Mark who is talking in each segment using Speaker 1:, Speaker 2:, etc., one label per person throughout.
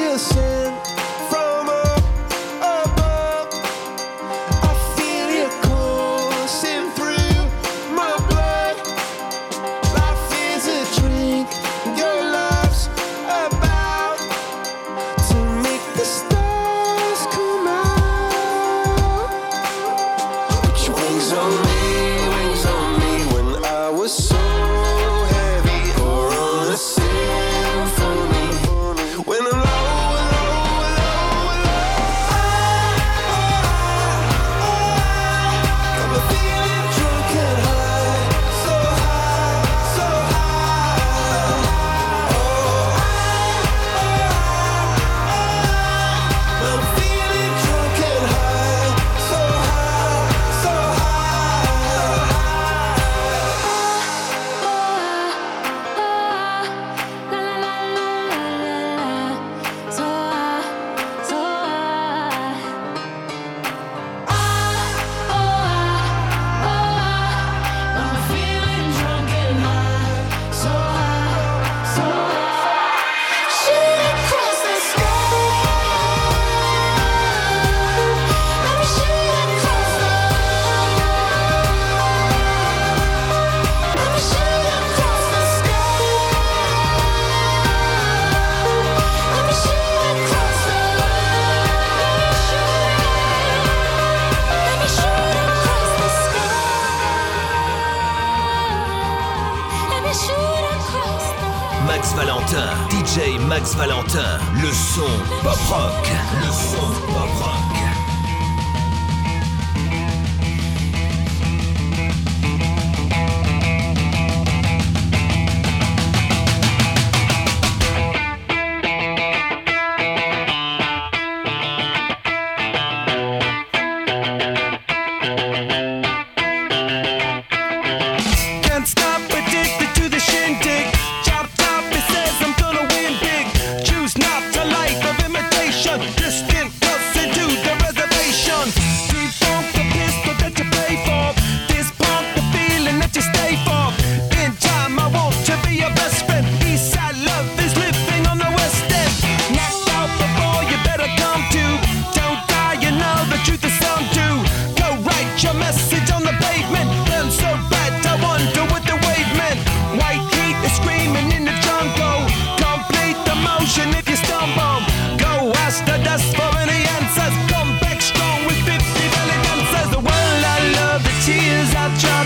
Speaker 1: esquecer.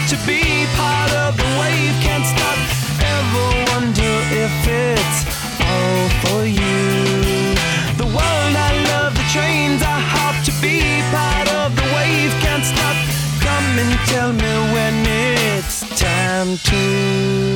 Speaker 1: to be part of the wave. Can't stop.
Speaker 2: Ever wonder if it's all for you. The world I love, the trains I hop to be part of the wave. Can't stop. Come and tell me when it's time to.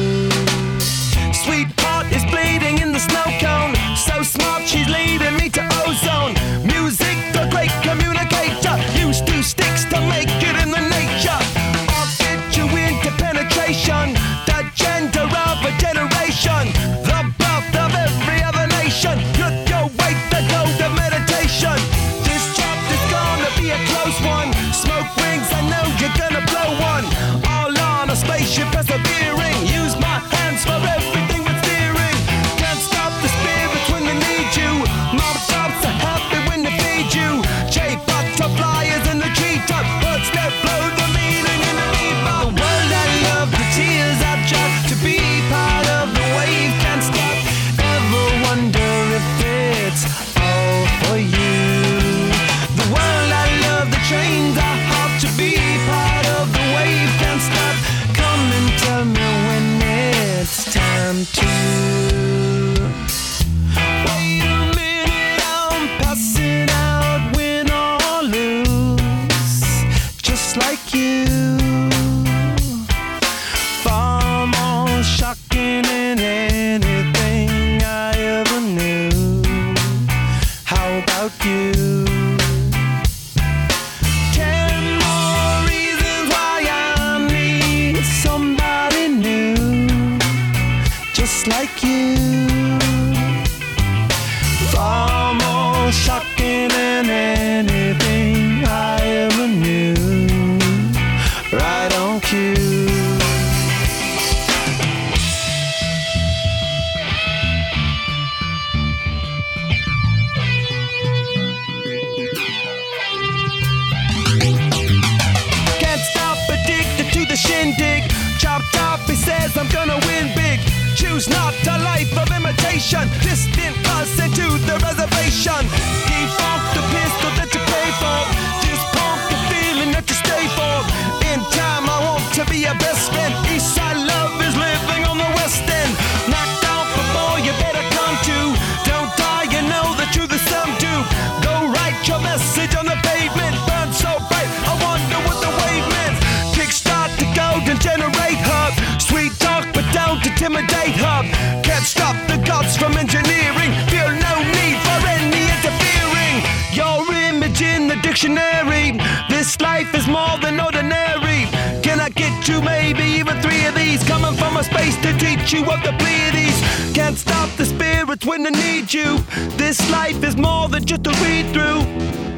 Speaker 2: Dictionary. This life is more than ordinary. Can I get you maybe even three of these? Coming from a space to teach you of the Pleiades. Can't stop the spirits when they need you. This life is more than just a read through.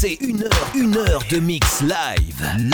Speaker 3: C'est une heure, une heure de mix live.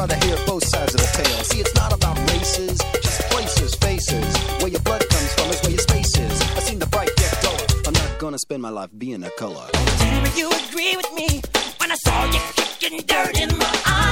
Speaker 4: Rather hear both sides of the tale. See, it's not about races, just places, faces. Where your blood comes from is where your space is. I've seen the bright get duller. I'm not gonna spend my life being a color.
Speaker 5: Tell you agree with me when I saw you kicking dirt in my eye.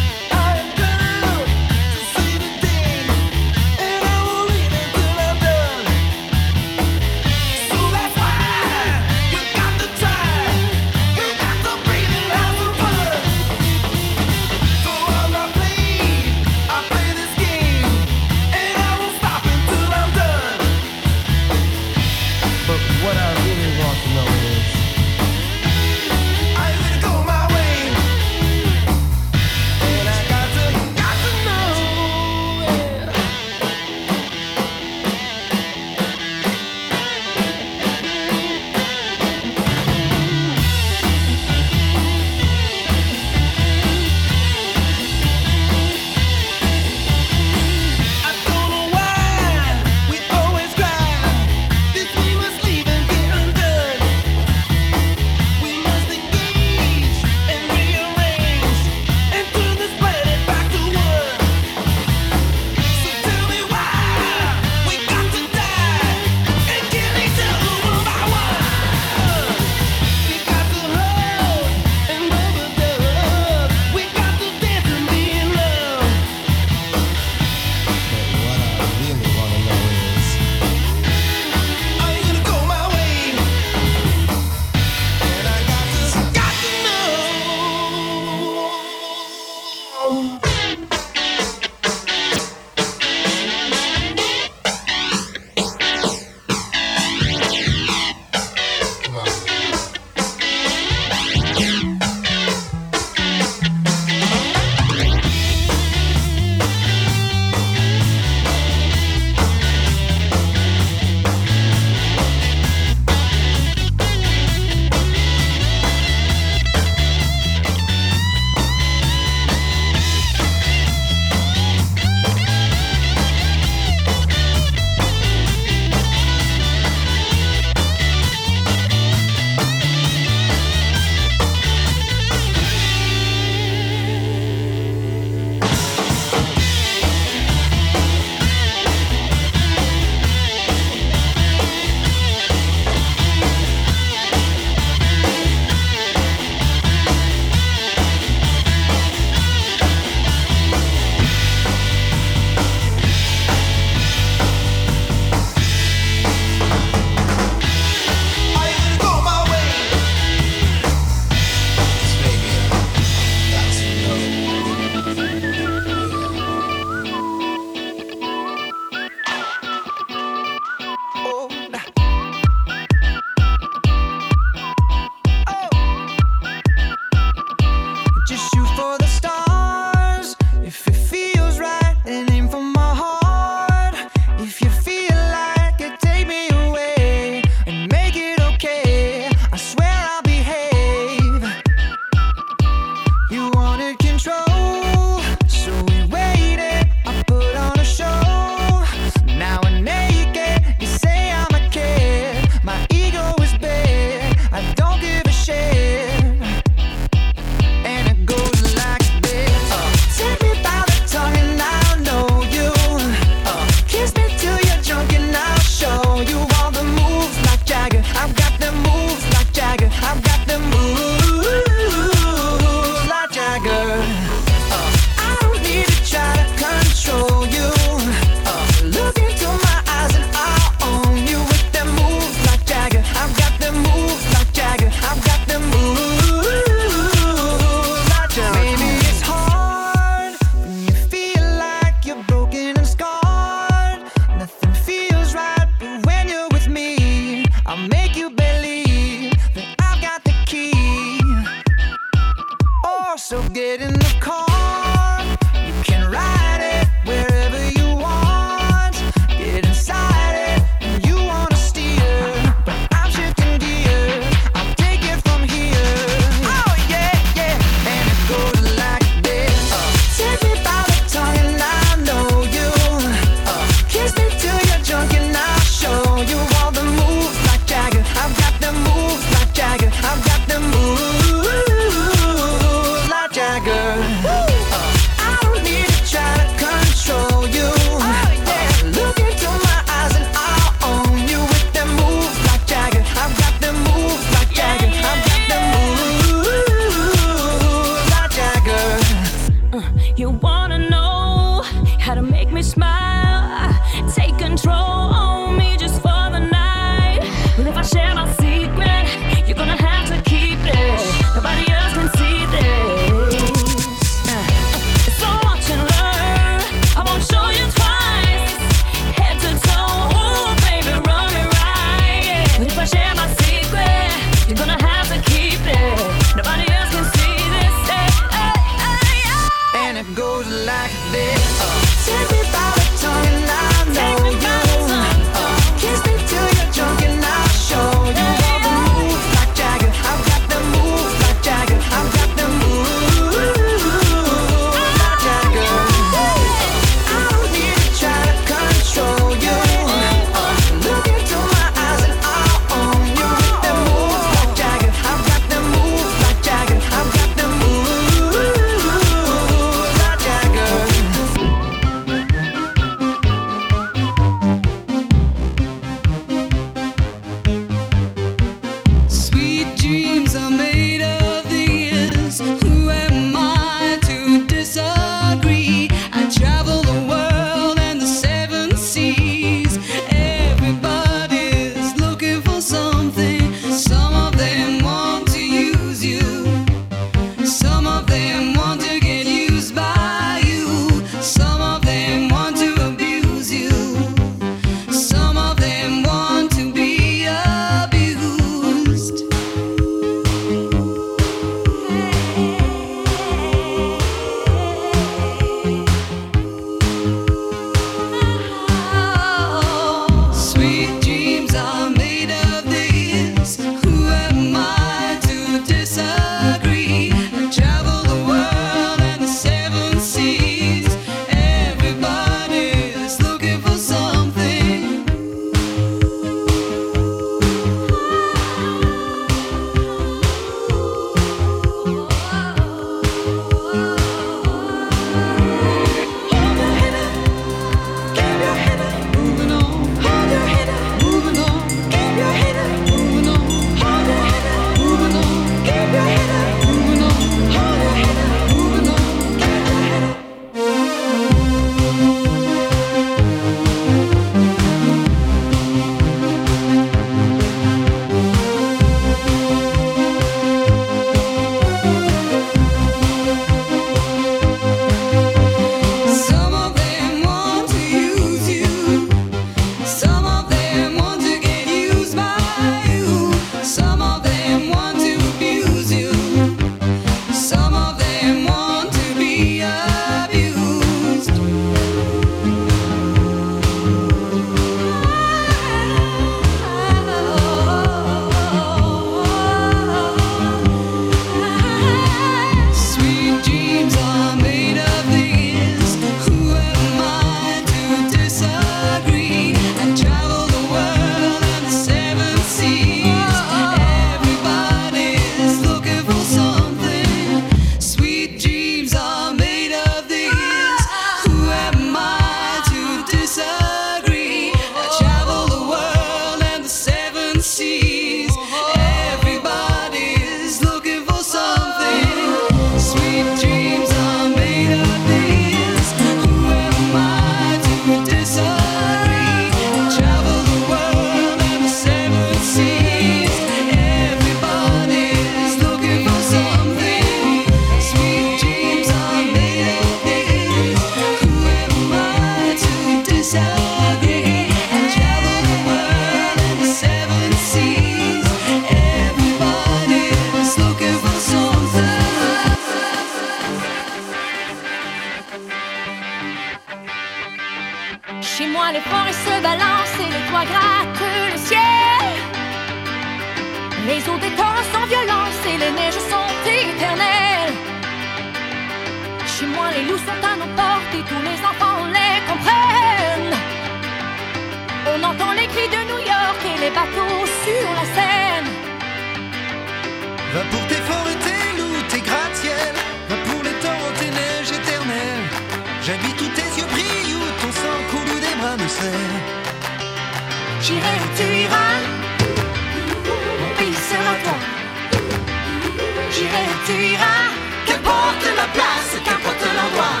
Speaker 6: qu'importe la place, qu'importe l'endroit.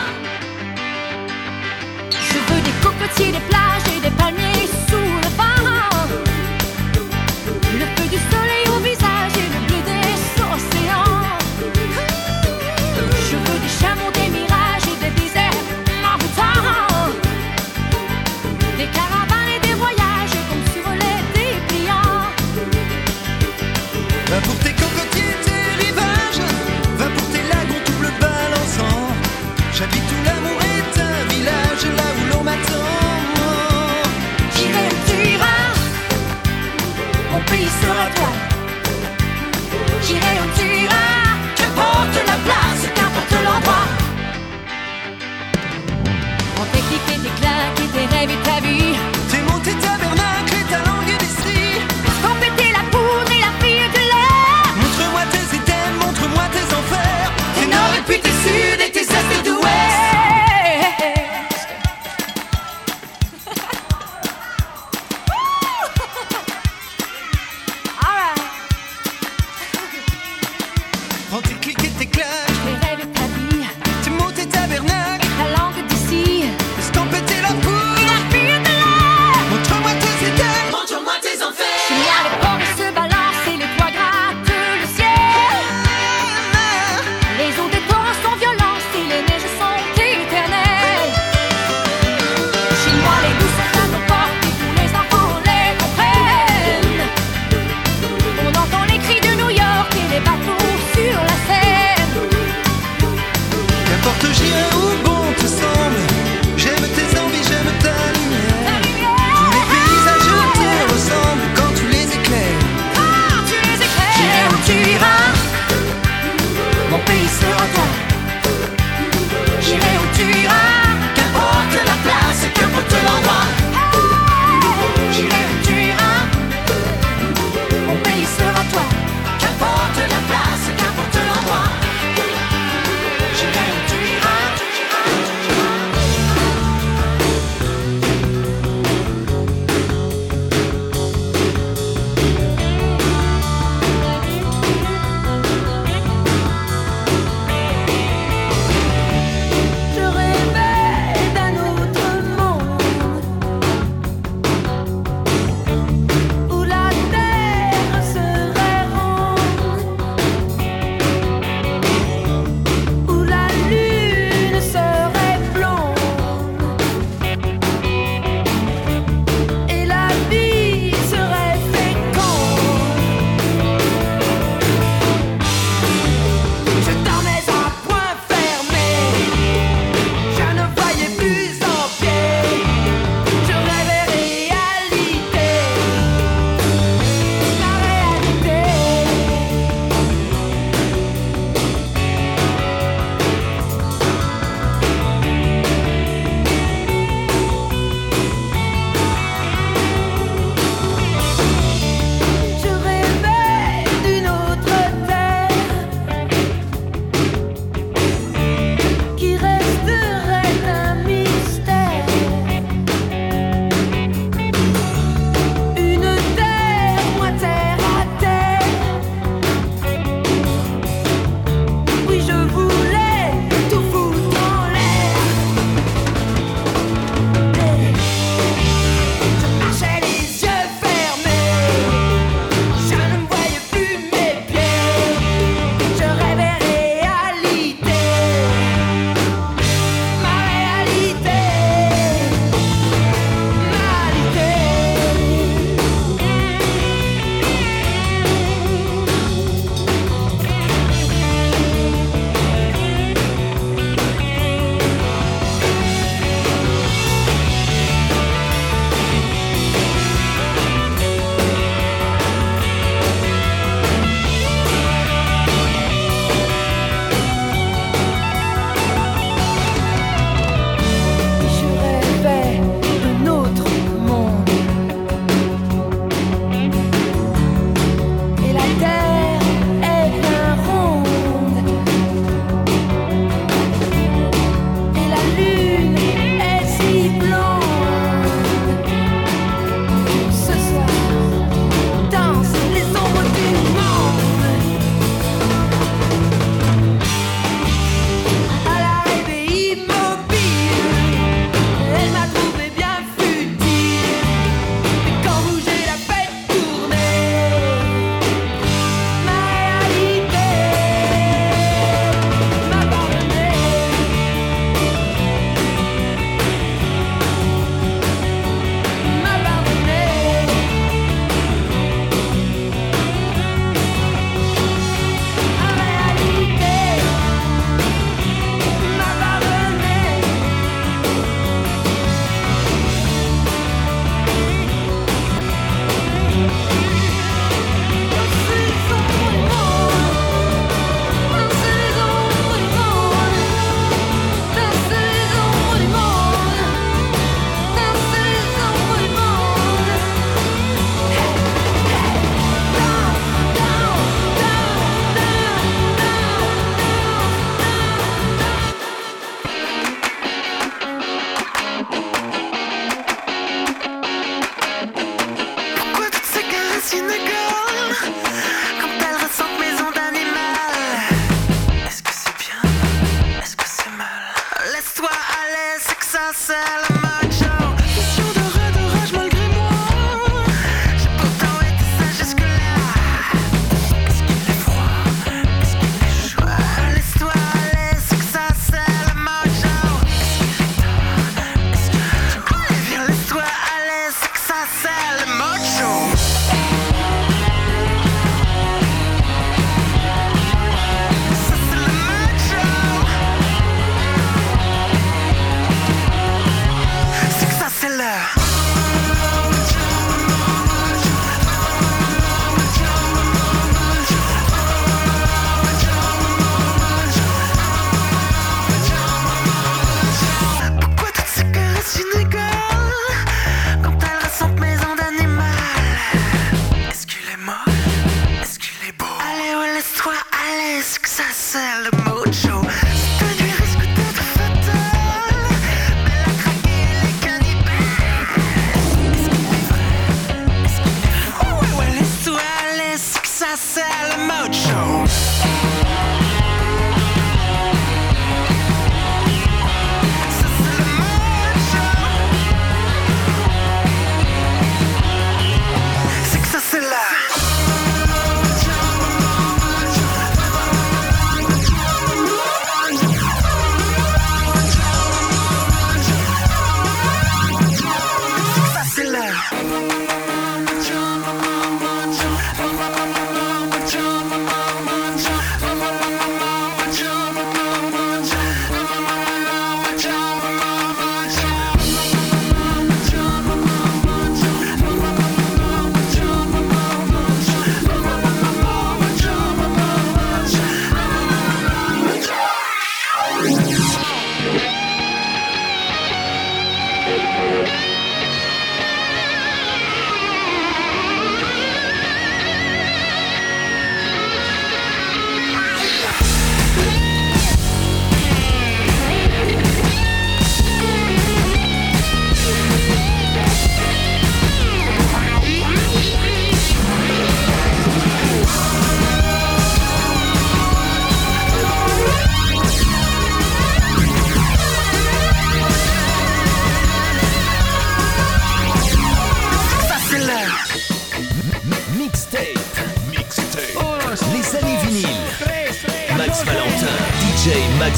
Speaker 6: Je veux des cocotiers, des
Speaker 7: plats.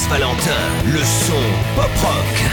Speaker 7: Valentin, le son pop rock.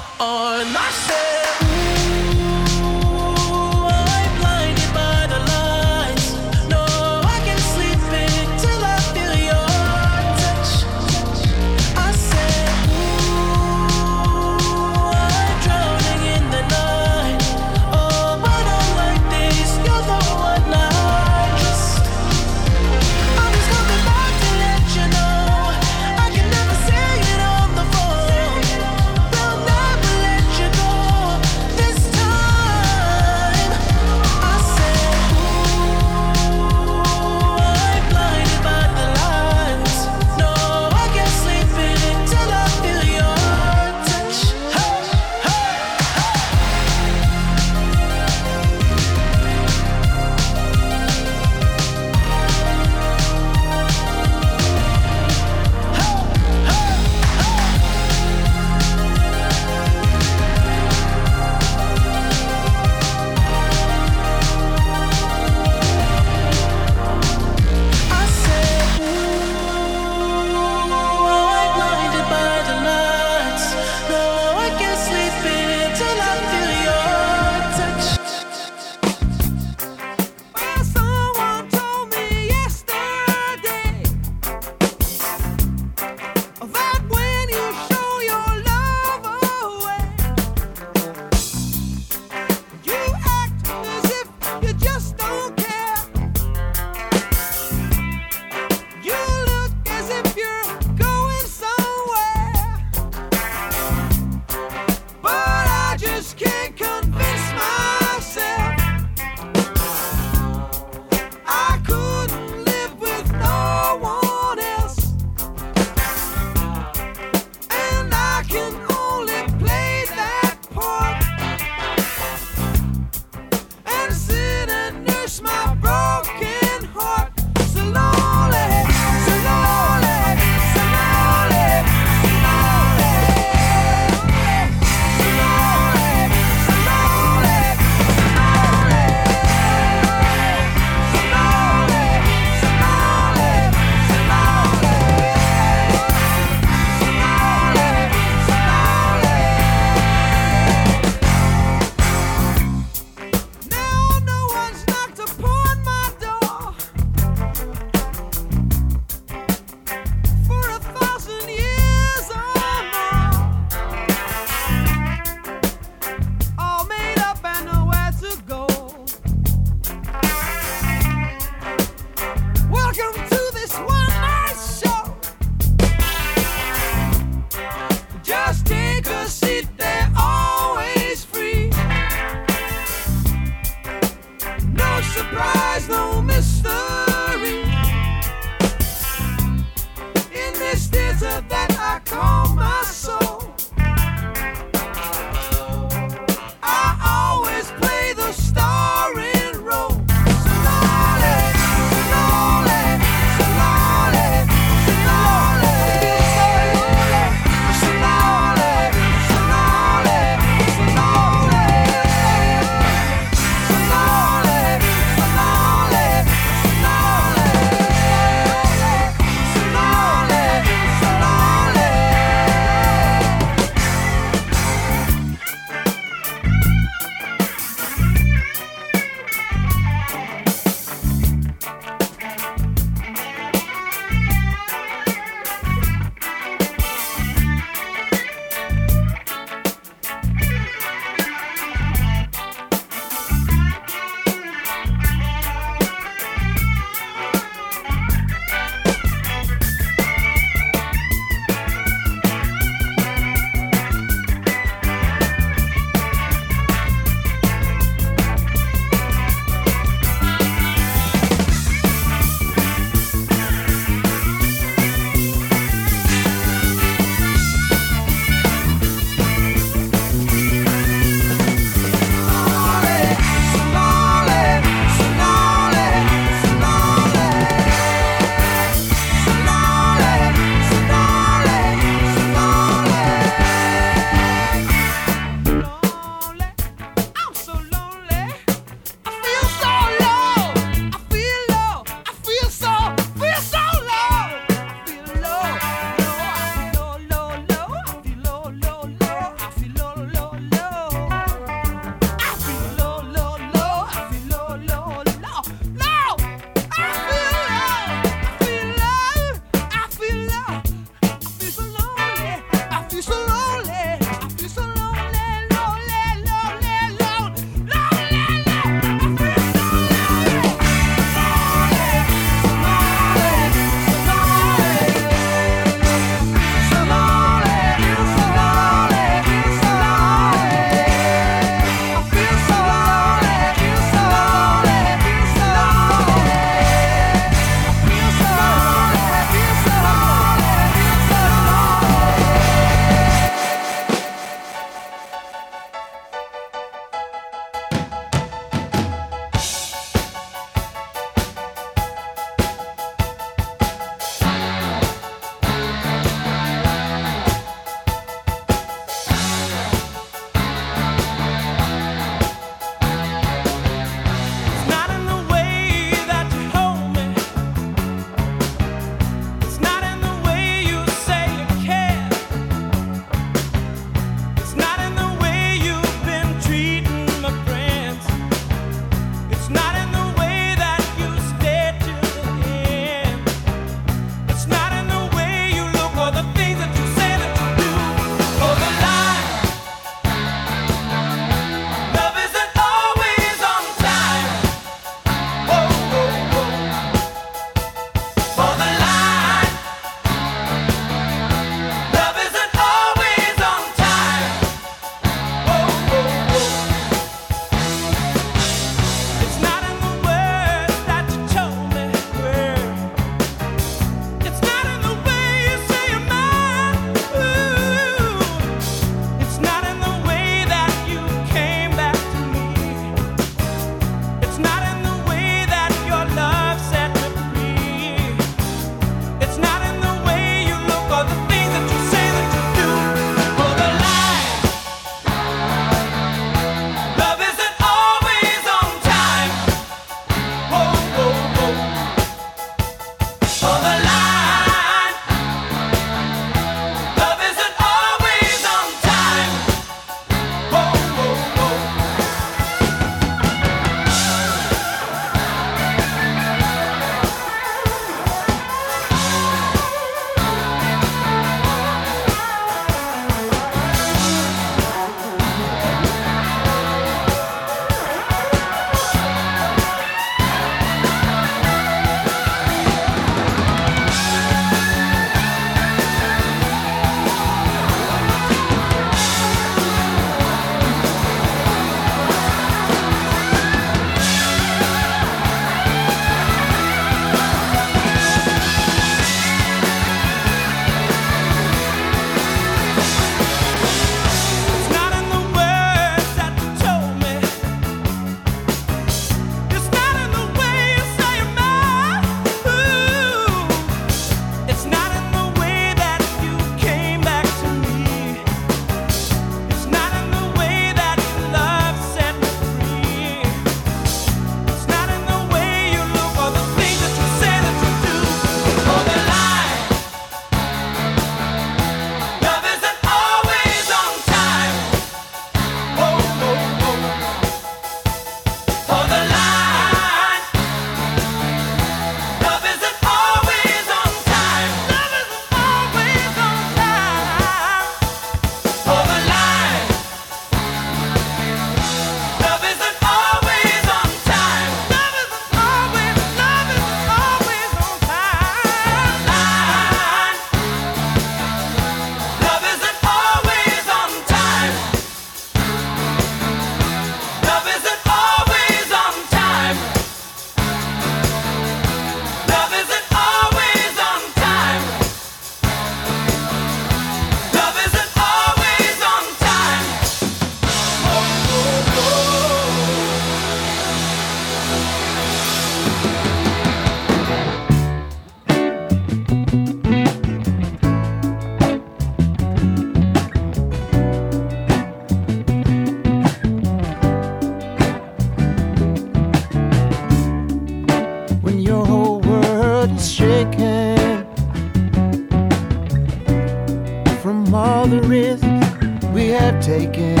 Speaker 8: Taken.